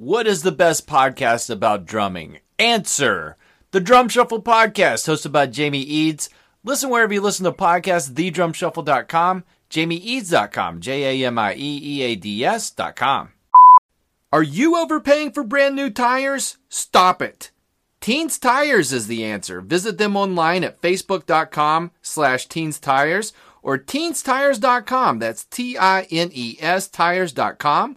What is the best podcast about drumming? Answer. The Drum Shuffle Podcast, hosted by Jamie Eads. Listen wherever you listen to podcasts, thedrumshuffle.com, jamieeads.com, J-A-M-I-E-E-A-D-S.com. Are you overpaying for brand new tires? Stop it. Tines Tires is the answer. Visit them online at facebook.com slash teens tires or tinestires.com. That's T-I-N-E-S tires.com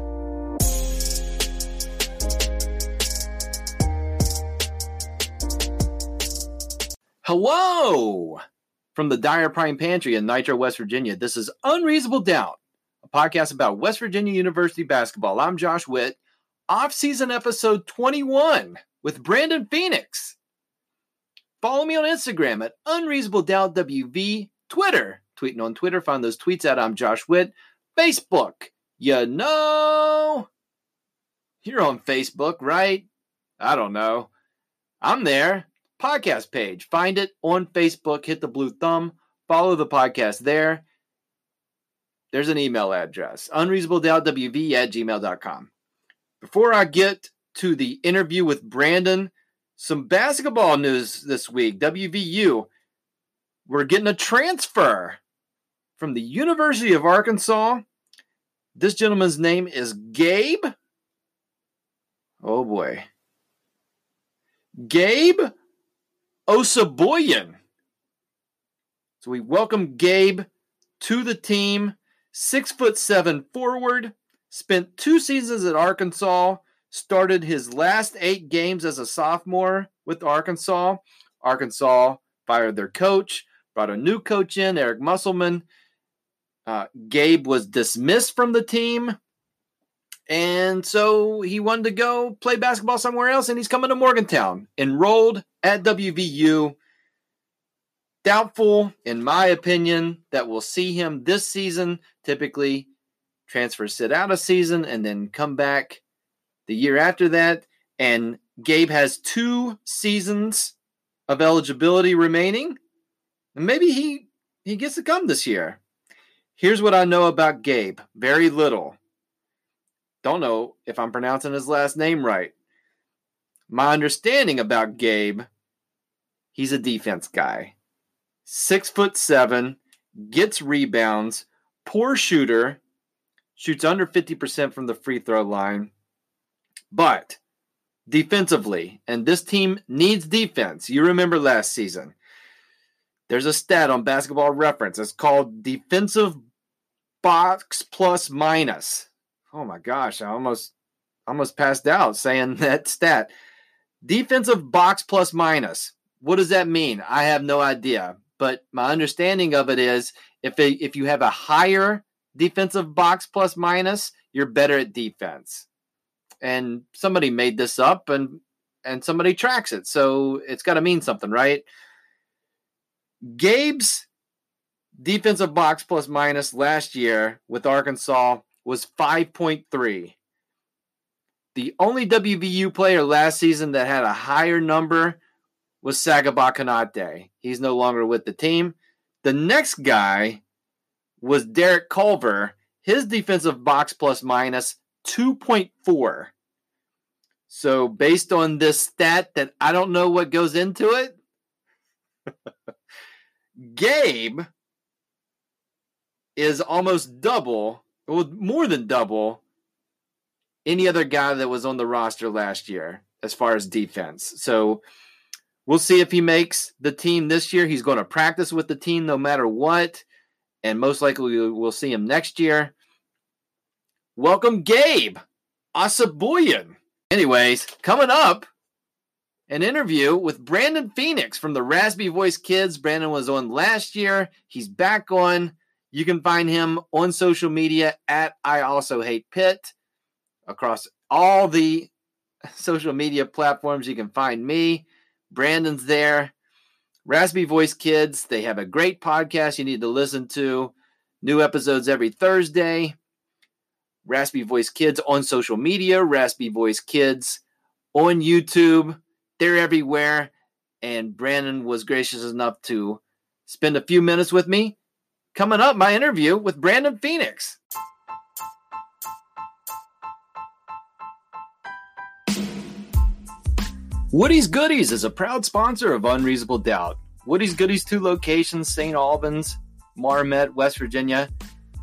Hello from the Dyer Prime Pantry in Nitro, West Virginia. This is Unreasonable Doubt, a podcast about West Virginia University basketball. I'm Josh Witt, off season episode 21 with Brandon Phoenix. Follow me on Instagram at Unreasonable Doubt WV, Twitter, tweeting on Twitter. Find those tweets at I'm Josh Witt. Facebook, you know, you're on Facebook, right? I don't know. I'm there podcast page. Find it on Facebook, hit the blue thumb, follow the podcast there. There's an email address, unreasonabledoubtwv at gmail.com. Before I get to the interview with Brandon, some basketball news this week. WVU, we're getting a transfer from the University of Arkansas. This gentleman's name is Gabe. Oh boy. Gabe Osabuohien. So we welcome Gabe to the team. Six foot seven forward. Spent two seasons at Arkansas. Started his last eight games as a sophomore with Arkansas. Arkansas fired their coach, brought a new coach in, Eric Musselman. Uh, Gabe was dismissed from the team. And so he wanted to go play basketball somewhere else, and he's coming to Morgantown. Enrolled at WVU. Doubtful, in my opinion, that we'll see him this season. Typically, transfer sit out a season and then come back the year after that. And Gabe has two seasons of eligibility remaining. And maybe he he gets to come this year. Here's what I know about Gabe. Very little. Don't know if I'm pronouncing his last name right. My understanding about Gabe, he's a defense guy. Six foot seven, gets rebounds, poor shooter, shoots under 50% from the free throw line. But defensively, and this team needs defense. You remember last season. There's a stat on basketball reference. It's called defensive box plus minus. Oh my gosh, I almost almost passed out saying that stat. Defensive box plus minus. What does that mean? I have no idea. But my understanding of it is if if you have a higher defensive box plus minus, you're better at defense. And somebody made this up and and somebody tracks it. So it's got to mean something, right? Gabe's defensive box plus minus last year with Arkansas was 5.3. The only WVU player last season that had a higher number was Sagaba Konate. He's no longer with the team. The next guy was Derek Culver. His defensive box plus minus 2.4. So, based on this stat that I don't know what goes into it, Gabe is almost double, well, more than double any other guy that was on the roster last year. as far as defense. So we'll see if he makes the team this year. He's going to practice with the team no matter what, and most likely we'll see him next year. Welcome, Gabe Osabuohien. Anyways, coming up, an interview with Brandon Phoenix from the Raspy Voice Kids. Brandon was on last year. He's back on. You can find him on social media at I Also Hate Pitt across all the social media platforms. You can find me. Brandon's there. Raspy Voice Kids, they have a great podcast you need to listen to. New episodes every Thursday. Raspy Voice Kids on social media, Raspy Voice Kids on YouTube. They're everywhere. And Brandon was gracious enough to spend a few minutes with me. Coming up, my interview with Brandon Phoenix. Woody's Goodies is a proud sponsor of Unreasonable Doubt. Woody's Goodies, two locations, St. Albans, Marmet, West Virginia.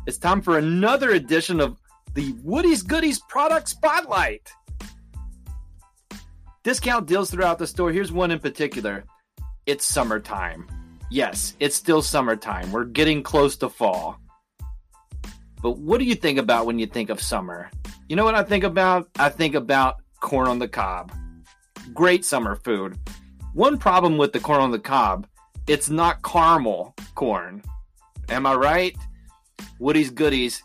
It's time for another edition of the Woody's Goodies product spotlight. Discount deals throughout the store. Here's one in particular. It's summertime. Yes, it's still summertime. We're getting close to fall. But what do you think about when you think of summer? You know what I think about? I think about corn on the cob great summer food. One problem with the corn on the cob, it's not caramel corn. Am I right? Woody's Goodies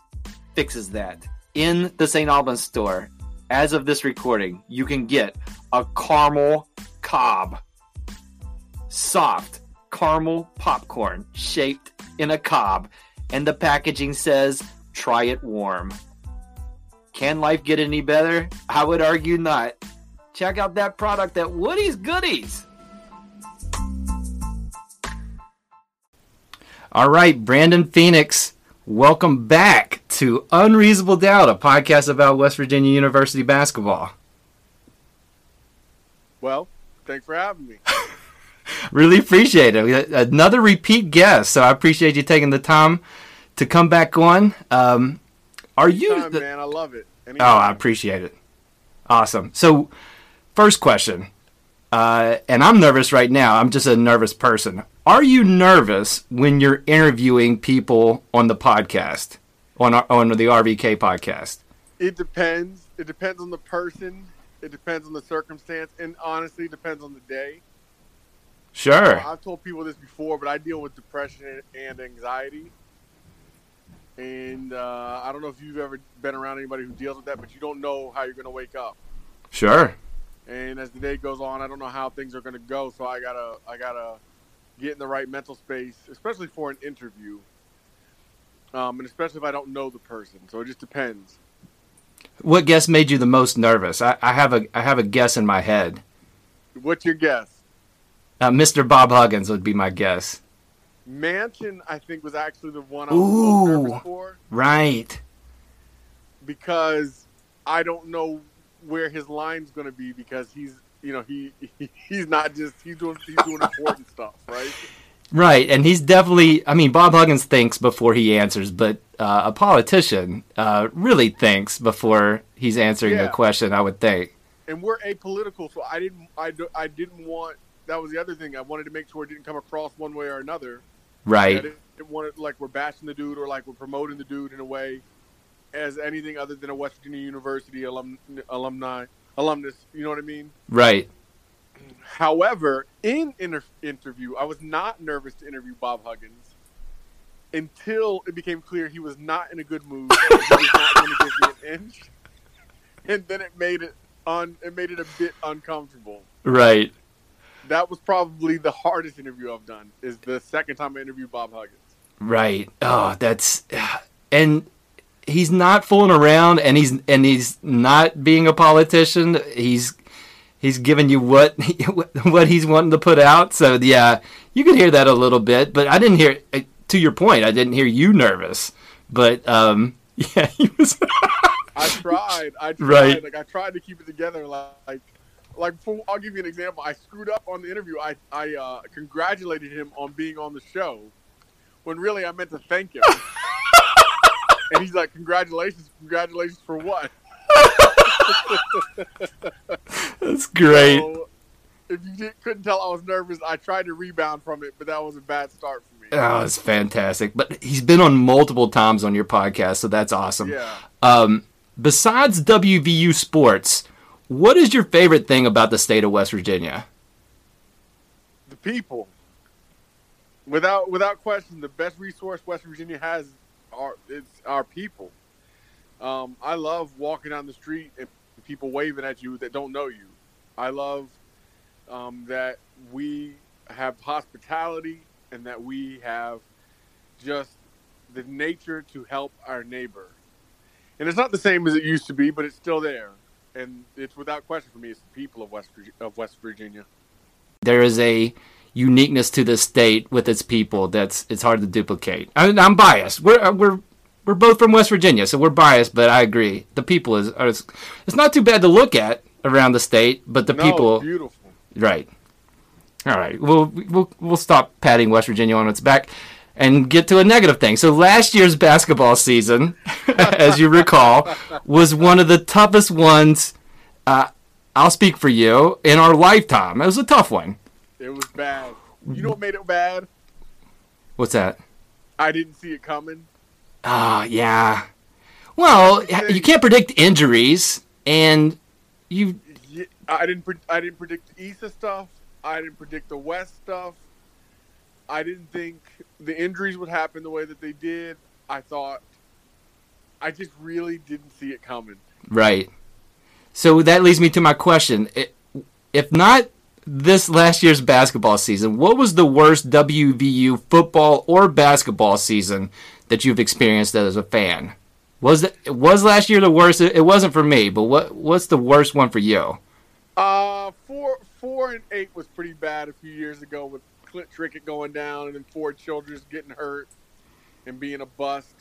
fixes that. In the St. Albans store, as of this recording, you can get a caramel cob. Soft caramel popcorn shaped in a cob, and the packaging says, try it warm. Can life get any better? I would argue not. Check out that product at Woody's Goodies. All right, Brandon Phoenix, welcome back to Unreasonable Doubt, a podcast about West Virginia University basketball. Well, thanks for having me. really appreciate it. Another repeat guest, so I appreciate you taking the time to come back on. Um, are you? The... man, I love it. Anytime. Oh, I appreciate it. Awesome. So, First question, uh, and I'm nervous right now. I'm just a nervous person. Are you nervous when you're interviewing people on the podcast, on our, on the RVK podcast? It depends. It depends on the person. It depends on the circumstance, and honestly, depends on the day. Sure. Uh, I've told people this before, but I deal with depression and anxiety. And uh, I don't know if you've ever been around anybody who deals with that, but you don't know how you're going to wake up. Sure and as the day goes on, I don't know how things are going to go. So I gotta I gotta get in the right mental space, especially for an interview, um, and especially if I don't know the person. So it just depends. What guess made you the most nervous? I, I have a I have a guess in my head. What's your guess? Uh, Mr. Bob Huggins would be my guess. Manchin, I think, was actually the one I was Ooh, most nervous for. Right. Because I don't know where his line's going to be because he's you know he, he he's not just he's doing he's doing important stuff right right and he's definitely i mean bob huggins thinks before he answers but uh, a politician uh, really thinks before he's answering yeah. a question i would think and we're apolitical so i didn't I, I didn't want that was the other thing i wanted to make sure it didn't come across one way or another right i didn't, didn't want it like we're bashing the dude or like we're promoting the dude in a way as anything other than a West Virginia University alum, alumni alumnus. You know what I mean? Right. However, in inter- interview, I was not nervous to interview Bob Huggins until it became clear he was not in a good mood. he was not going to give me an inch, and then it made it on. It made it a bit uncomfortable. Right. That was probably the hardest interview I've done. Is the second time I interviewed Bob Huggins. Right. Oh, that's and he's not fooling around and he's and he's not being a politician. He's he's giving you what what he's wanting to put out. So yeah, you could hear that a little bit, but I didn't hear uh, to your point. I didn't hear you nervous, but um, yeah, he was. I tried. I tried. Right. Like I tried to keep it together. Like, like for, I'll give you an example. I screwed up on the interview. I I uh, congratulated him on being on the show, when really I meant to thank him. and he's like, "Congratulations, congratulations for what?" That's great. So, if you couldn't tell I was nervous, I tried to rebound from it, but that was a bad start for me. Oh, it's fantastic. But he's been on multiple times on your podcast, so that's awesome. Yeah. Um, besides WVU sports, what is your favorite thing about the state of West Virginia? The people. Without without question, the best resource West Virginia has are it's our people. Um, I love walking down the street and people waving at you that don't know you. I love um, that we have hospitality and that we have just the nature to help our neighbor. And it's not the same as it used to be, but it's still there. And it's without question for me, it's the people of West of West Virginia. There is a uniqueness to this state with its people that's it's hard to duplicate. I mean, I'm biased. We're uh, we're we're both from West Virginia, so we're biased, but I agree. The people is are, it's not too bad to look at around the state, but the no, people beautiful. Right. All right. We'll we'll we'll stop patting West Virginia on its back and get to a negative thing. So last year's basketball season, as you recall, was one of the toughest ones. Uh, I'll speak for you in our lifetime. It was a tough one. It was bad. You know what made it bad? What's that? I didn't see it coming. Ah, yeah. Well, you can't predict injuries, and you I didn't. Pre- I didn't predict the East stuff. I didn't predict the West stuff. I didn't think the injuries would happen the way that they did. I thought. I just really didn't see it coming. Right. So that leads me to my question. If not this last year's basketball season, what was the worst WVU football or basketball season that you've experienced as a fan? Was it was last year the worst? It wasn't for me, but what what's the worst one for you? Uh, four, four and eight was pretty bad a few years ago with Clint Trickett going down and then Ford Childress getting hurt and being a bust,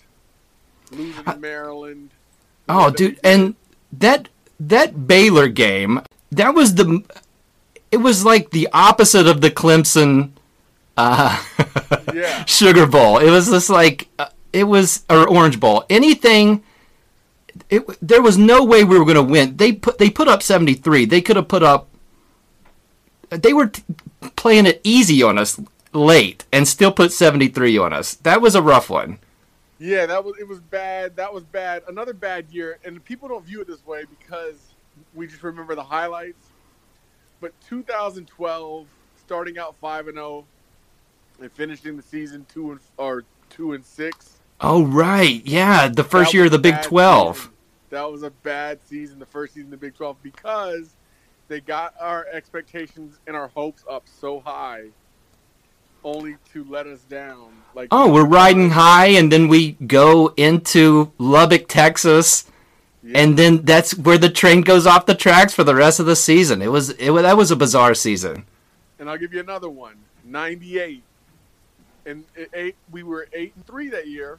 losing to Maryland. Oh, dude, and that that Baylor game, that was the it was like the opposite of the Clemson uh Yeah. Sugar Bowl. It was just like uh, it was or Orange Bowl. Anything it there was no way we were going to win. They put they put up 73. They could have put up they were t- playing it easy on us late and still put 73 on us. That was a rough one. Yeah, that was it was bad. That was bad. Another bad year, and people don't view it this way because we just remember the highlights. But 2012, starting out five and zero, and finishing the season two and or two and six. Oh right. Yeah, the first year of the Big 12. season. That was a bad season, the first season of the Big 12, because they got our expectations and our hopes up so high, only to let us down. Like Oh, we're riding high, and then we go into Lubbock, Texas, Yeah. and then that's where the train goes off the tracks for the rest of the season. It was it that was a bizarre season. And I'll give you another one. 98. And eight, we were 8 and 3 that year.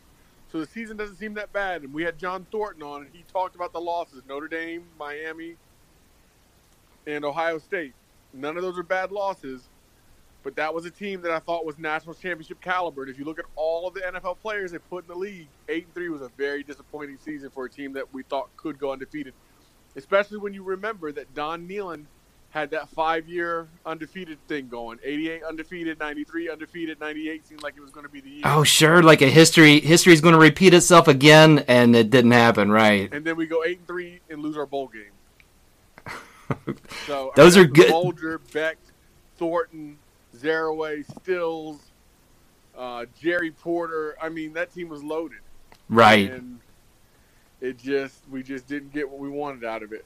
So the season doesn't seem that bad. And we had John Thornton on, and he talked about the losses Notre Dame, Miami, and Ohio State. None of those are bad losses. But that was a team that I thought was national championship caliber. And if you look at all of the NFL players they put in the league, 8 and 3 was a very disappointing season for a team that we thought could go undefeated. Especially when you remember that Don Nehlen had that five year undefeated thing going 88 undefeated 93 undefeated 98 seemed like it was going to be the year Oh, sure, like a history history's going to repeat itself again, and it didn't happen, right? and then we go 8 and 3 and lose our bowl game so Those are good- Bulger, Beck Thornton Zereoué Stills uh, Jerry Porter I mean that team was loaded Right. and it just we just didn't get what we wanted out of it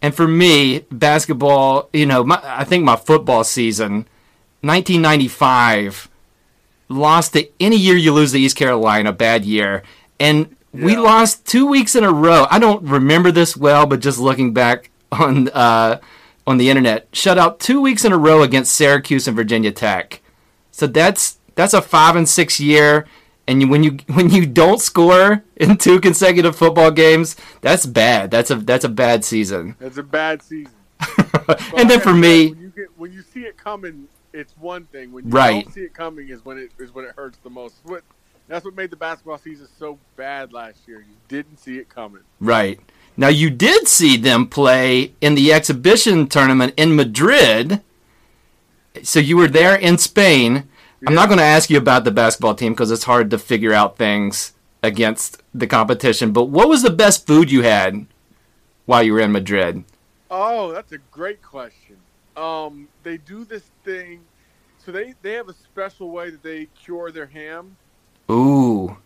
And for me, basketball, you know, my, I think my football season, 1995, lost to any year you lose to East Carolina, bad year. And we lost two weeks in a row. I don't remember this well, but just looking back on uh, on the internet, shut out two weeks in a row against Syracuse and Virginia Tech. So that's that's a five and six year. And when you when you don't score in two consecutive football games, that's bad. That's a that's a bad season. That's a bad season and then for me, when you get when you see it coming, it's one thing. When you Right. don't see it coming, is when it is when it hurts the most. What that's what made the basketball season so bad last year. You didn't see it coming. right? Now you did see them play in the exhibition tournament in Madrid. So you were there in Spain. I'm not going to ask you about the basketball team because it's hard to figure out things against the competition. But what was the best food you had while you were in Madrid? Oh, that's a great question. Um, they do this thing, so they they have a special way that they cure their ham, Ooh,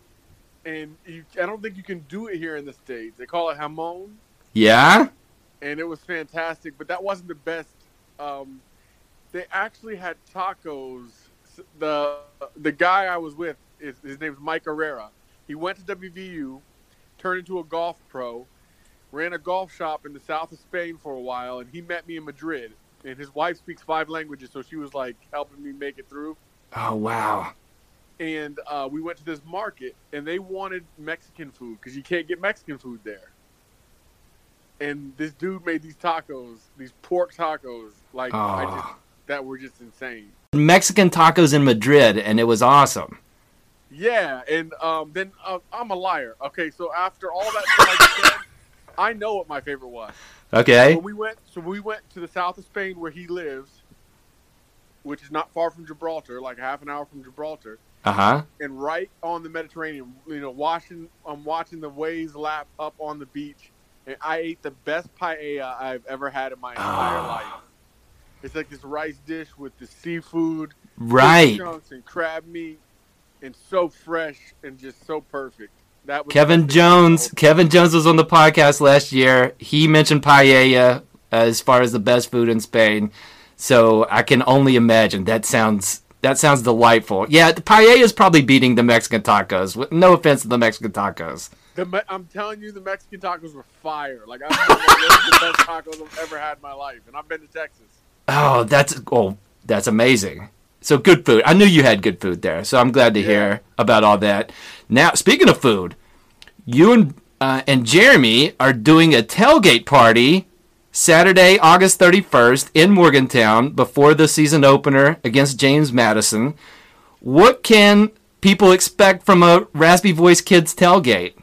and you, I don't think you can do it here in the states. They call it jamon, yeah. and it was fantastic. But that wasn't the best. Um, they actually had tacos. The the guy I was with, is, his name's Mike Herrera. He went to WVU, turned into a golf pro, ran a golf shop in the south of Spain for a while, and he met me in Madrid. And his wife speaks five languages, so she was like helping me make it through. Oh wow. And uh, we went to this market, and they wanted Mexican food because you can't get Mexican food there. And this dude made these tacos, these pork tacos, like I just Oh. that were just insane. Mexican tacos in Madrid, and it was awesome. Yeah, and um, then uh, I'm a liar. Okay, so after all that stuff I said, I know what my favorite was. Okay. When we went, so we went to the south of Spain where he lives, which is not far from Gibraltar, like half an hour from Gibraltar, Uh huh. and right on the Mediterranean. You know, watching, I'm watching the waves lap up on the beach, and I ate the best paella I've ever had in my entire Ah. life. It's like this rice dish with the seafood, Right. chunks, and crab meat, and so fresh and just so perfect. That was Kevin Jones. Kevin Jones was on the podcast last year. He mentioned paella as far as the best food in Spain. So I can only imagine. That sounds that sounds delightful. Yeah, the paella is probably beating the Mexican tacos. with- No offense to the Mexican tacos. The, Me- I'm telling you, the Mexican tacos were fire. Like I'm are the best tacos I've ever had in my life, and I've been to Texas. Oh, that's oh, that's amazing. So good food. I knew you had good food there. So I'm glad to hear about all that. Now, speaking of food, you and uh, and Jeremy are doing a tailgate party Saturday, August 31st in Morgantown before the season opener against James Madison. What can people expect from a Raspy Voice Kids tailgate?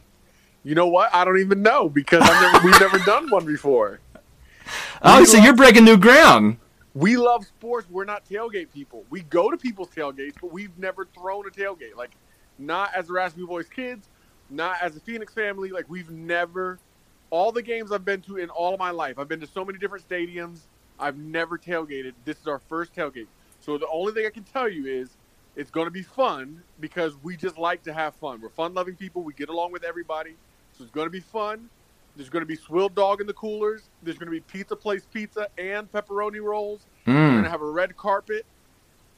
You know what? I don't even know because I've never, we've never done one before. Oh, We so love- you're breaking new ground. We love sports. We're not tailgate people. We go to people's tailgates, but we've never thrown a tailgate. Like, not as Raspy Voice kids, not as a Phoenix family. Like, we've never. All the games I've been to in all of my life, I've been to so many different stadiums. I've never tailgated. This is our first tailgate. So the only thing I can tell you is it's going to be fun because we just like to have fun. We're fun-loving people. We get along with everybody. So it's going to be fun. There's going to be swilled dog in the coolers. There's going to be pizza place pizza and pepperoni rolls. We're Mm. gonna have a red carpet,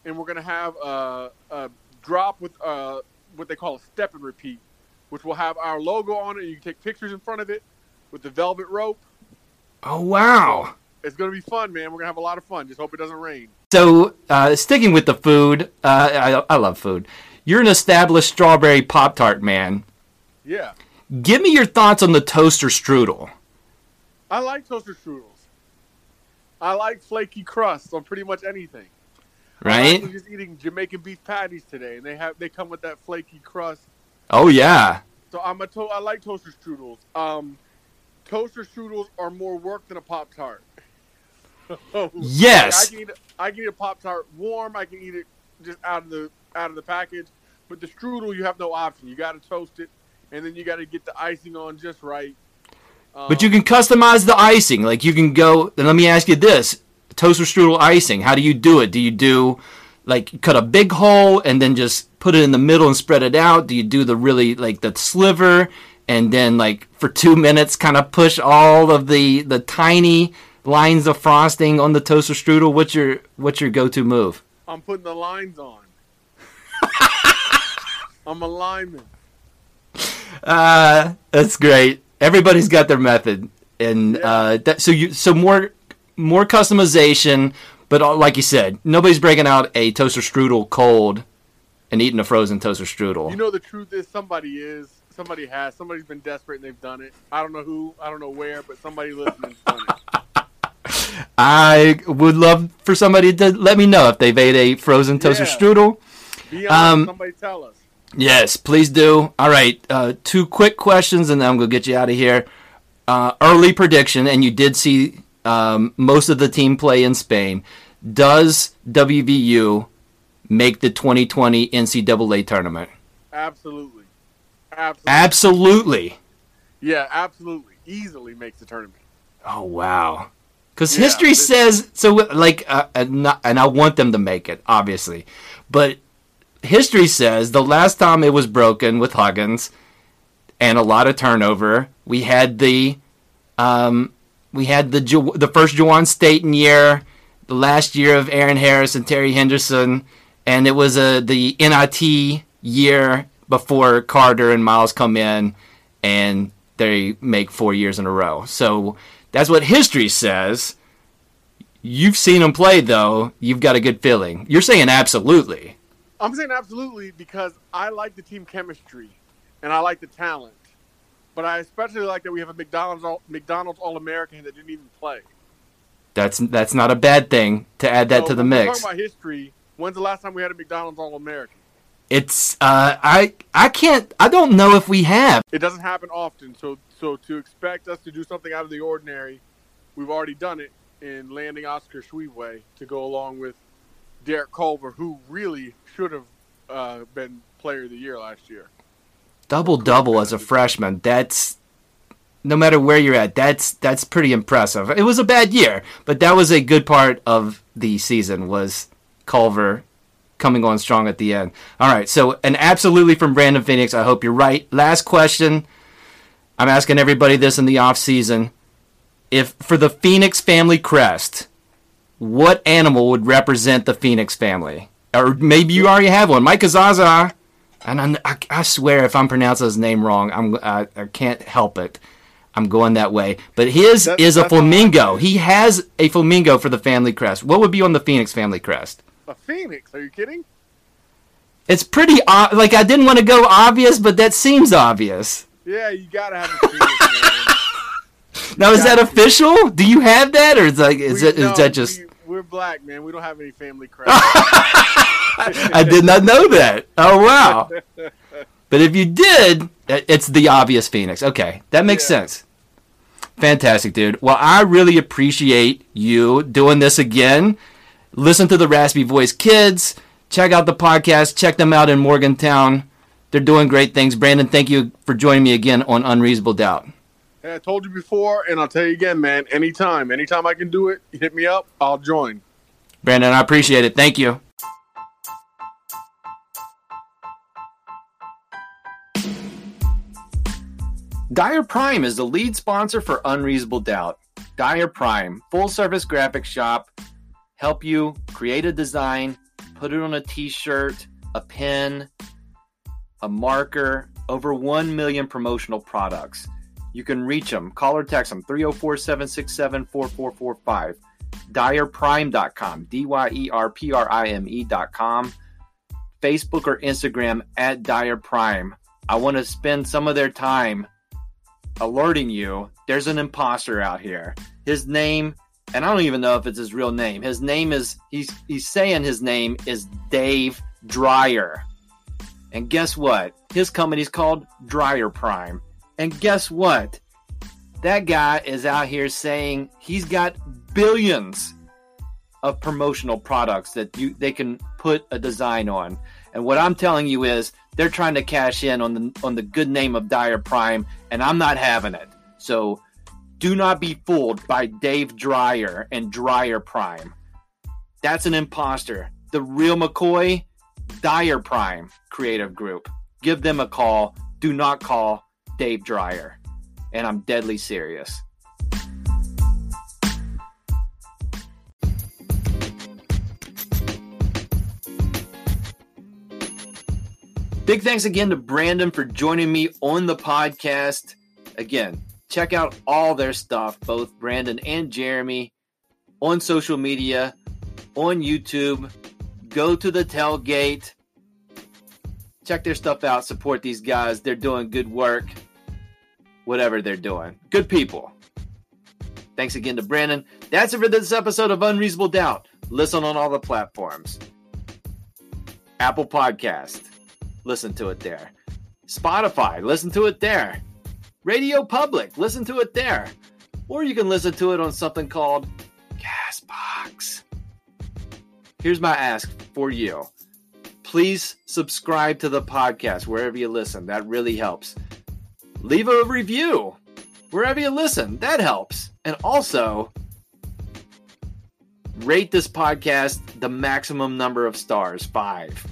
and we're gonna have a, a drop with uh, what they call a step and repeat, which will have our logo on it. You can take pictures in front of it with the velvet rope. Oh wow. It's gonna be fun, man. We're gonna have a lot of fun. Just hope it doesn't rain. So, uh, sticking with the food, uh, I, I love food. You're an established strawberry Pop Tart man. Yeah, Give me your thoughts on the toaster strudel. I like toaster strudels. I like flaky crusts on pretty much anything. Right. I Right? was just eating Jamaican beef patties today, and they have they come with that flaky crust. Oh yeah. So I'm a to- I like toaster strudels. Um, toaster strudels are more work than a pop tart. Yes. I can eat a, I can eat a pop tart warm. I can eat it just out of the out of the package. But the strudel, you have no option. You got to toast it, and then you got to get the icing on just right. Um, But you can customize the icing. Like you can go. And let me ask you this: toaster strudel icing. How do you do it? Do you do like cut a big hole and then just put it in the middle and spread it out? Do you do the really like the sliver and then like for two minutes kind of push all of the the tiny lines of frosting on the toaster strudel? What's your what's your go to move? I'm putting the lines on. I'm a lineman. Uh, that's great. Everybody's got their method, and uh, that, so you so more more customization. But uh, like you said, nobody's breaking out a toaster strudel cold and eating a frozen toaster strudel. You know the truth is somebody is somebody has somebody's been desperate and they've done it. I don't know who, I don't know where, but somebody listening's done it. I would love for somebody to let me know if they've ate a frozen toaster Yeah. strudel. Be honest, Um, somebody tell us. Yes, please do. All right, uh, two quick questions, and then I'm gonna get you out of here. uh, early prediction, and you did see um, most of the team play in Spain. Does WVU make the 2020 NCAA tournament? Absolutely. Absolutely. Absolutely. yeah, absolutely. Easily makes the tournament. Oh wow. Because Yeah, history this- says so. Like, uh, and, not, and I want them to make it, obviously, but history says the last time it was broken with Huggins and a lot of turnover, we had the, um, we had the Ju- the first Juwan Staten year, the last year of Eron Harris and Terry Henderson, and it was a the NIT year before Carter and Miles come in, and they make four years in a row. So that's what history says. You've seen them play, though. You've got a good feeling. You're saying absolutely. I'm saying absolutely because I like the team chemistry and I like the talent. But I especially like that we have a McDonald's all, McDonald's All American that didn't even play. That's that's not a bad thing to add that So to the mix. Talking about history. When's the last time we had a McDonald's All American? It's uh, I I can't I don't know if we have. It doesn't happen often. So so to expect us to do something out of the ordinary, we've already done it in landing Oscar Tshiebwe to go along with Derek Culver, who really should have uh, been Player of the Year last year. double double as a freshman. That's no matter where you're at. That's that's pretty impressive. It was a bad year, but that was a good part of the season. Was Culver coming on strong at the end? All right, so an absolutely from Brandon Phoenix. I hope you're right. Last question. I'm asking everybody this in the off season. If for the Phoenix family crest, what animal would represent the Phoenix family? Or maybe you already have one. Mike Azaza. And I, I, I swear, if I'm pronouncing his name wrong, I'm I, I can't help it. I'm going that way. But his That- is a that's flamingo. He has a flamingo for the family crest. What would be on the Phoenix family crest? A Phoenix? Are you kidding? It's pretty like I didn't want to go obvious, but that seems obvious. Yeah, you gotta have a Phoenix. Now is that official? Do you have that, or is like is We- it is no, that just? we, we're black, man. We don't have any family crest. I did not know that. Oh wow! But if you did, it's the obvious Phoenix. Okay, that makes Yeah. sense. Fantastic, dude. Well, I really appreciate you doing this again. Listen to the Raspy Voice Kids. Check out the podcast. Check them out in Morgantown. They're doing great things. Brandon, thank you for joining me again on Unreasonable Doubt. Hey, I told you before, and I'll tell you again, man. Anytime, anytime I can do it, hit me up. I'll join. Brandon, I appreciate it. Thank you. Dyer Prime is the lead sponsor for Unreasonable Doubt. Dyer Prime, full service graphic shop, help you create a design, put it on a t shirt, a pen, a marker, over 1 million promotional products. You can reach them. Call or text them 304 767 4445. DyerPrime.com, D Y E R P R I M E.com. Facebook or Instagram at Dyer Prime. I want to spend some of their time alerting you there's an imposter out here. His name, and I don't even know if it's his real name. His name is he's he's saying his name is Dave Dryer. And guess what? His company's called Dryer Prime. And guess what? That guy is out here saying he's got billions of promotional products that you they can put a design on. And what I'm telling you is they're trying to cash in on the on the good name of Dyer Prime, and I'm not having it. So do not be fooled by Dave Dryer and Dryer Prime. That's an imposter. The real McCoy, Dyer Prime Creative Group. Give them a call. Do not call Dave Dryer. And I'm deadly serious. Big thanks again to Brandon for joining me on the podcast. Again, check out all their stuff, both Brandon and Jeremy, on social media, on YouTube. Go to the tailgate. Check their stuff out. Support these guys. They're doing good work. Whatever they're doing. Good people. Thanks again to Brandon. That's it for this episode of Unreasonable Doubt. Listen on all the platforms. Apple Podcast. Listen to it there. Spotify. Listen to it there. Radio Public. Listen to it there. Or you can listen to it on something called Castbox. Here's my ask for you. Please subscribe to the podcast wherever you listen. That really helps. Leave a review wherever you listen. That helps. And also, rate this podcast the maximum number of stars, five,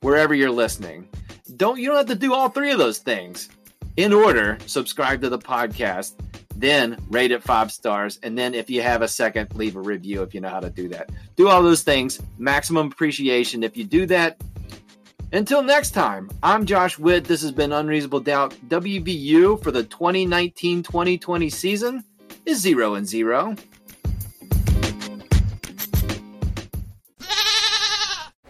wherever you're listening. Don't you don't have to do all three of those things. In order, subscribe to the podcast, then rate it five stars, and then if you have a second, leave a review if you know how to do that. Do all those things. Maximum appreciation if you do that. Until next time, I'm Josh Witt. This has been Unreasonable Doubt. WVU for the 2019 2020 season is 0 and 0.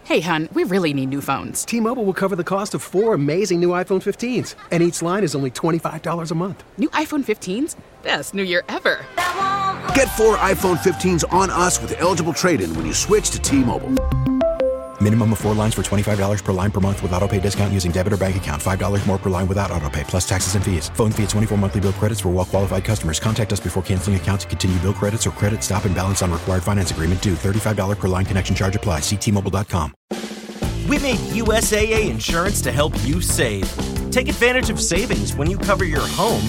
Hey, hun, we really need new phones. T Mobile will cover the cost of four amazing new iPhone 15s, and each line is only $25 a month. New iPhone 15s? Best new year ever. Get four iPhone 15s on us with eligible trade in when you switch to T Mobile. Minimum of four lines for $25 per line per month with auto pay discount using debit or bank account. $5 more per line without auto pay, plus taxes and fees. Phone fee at 24 monthly bill credits for well qualified customers. Contact us before canceling account to continue bill credits or credit stop and balance on required finance agreement due. $35 per line connection charge apply. Ctmobile.com. We made USAA insurance to help you save. Take advantage of savings when you cover your home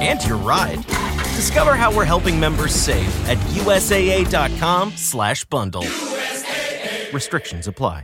and your ride. Discover how we're helping members save at USAA.com slash bundle. Restrictions apply.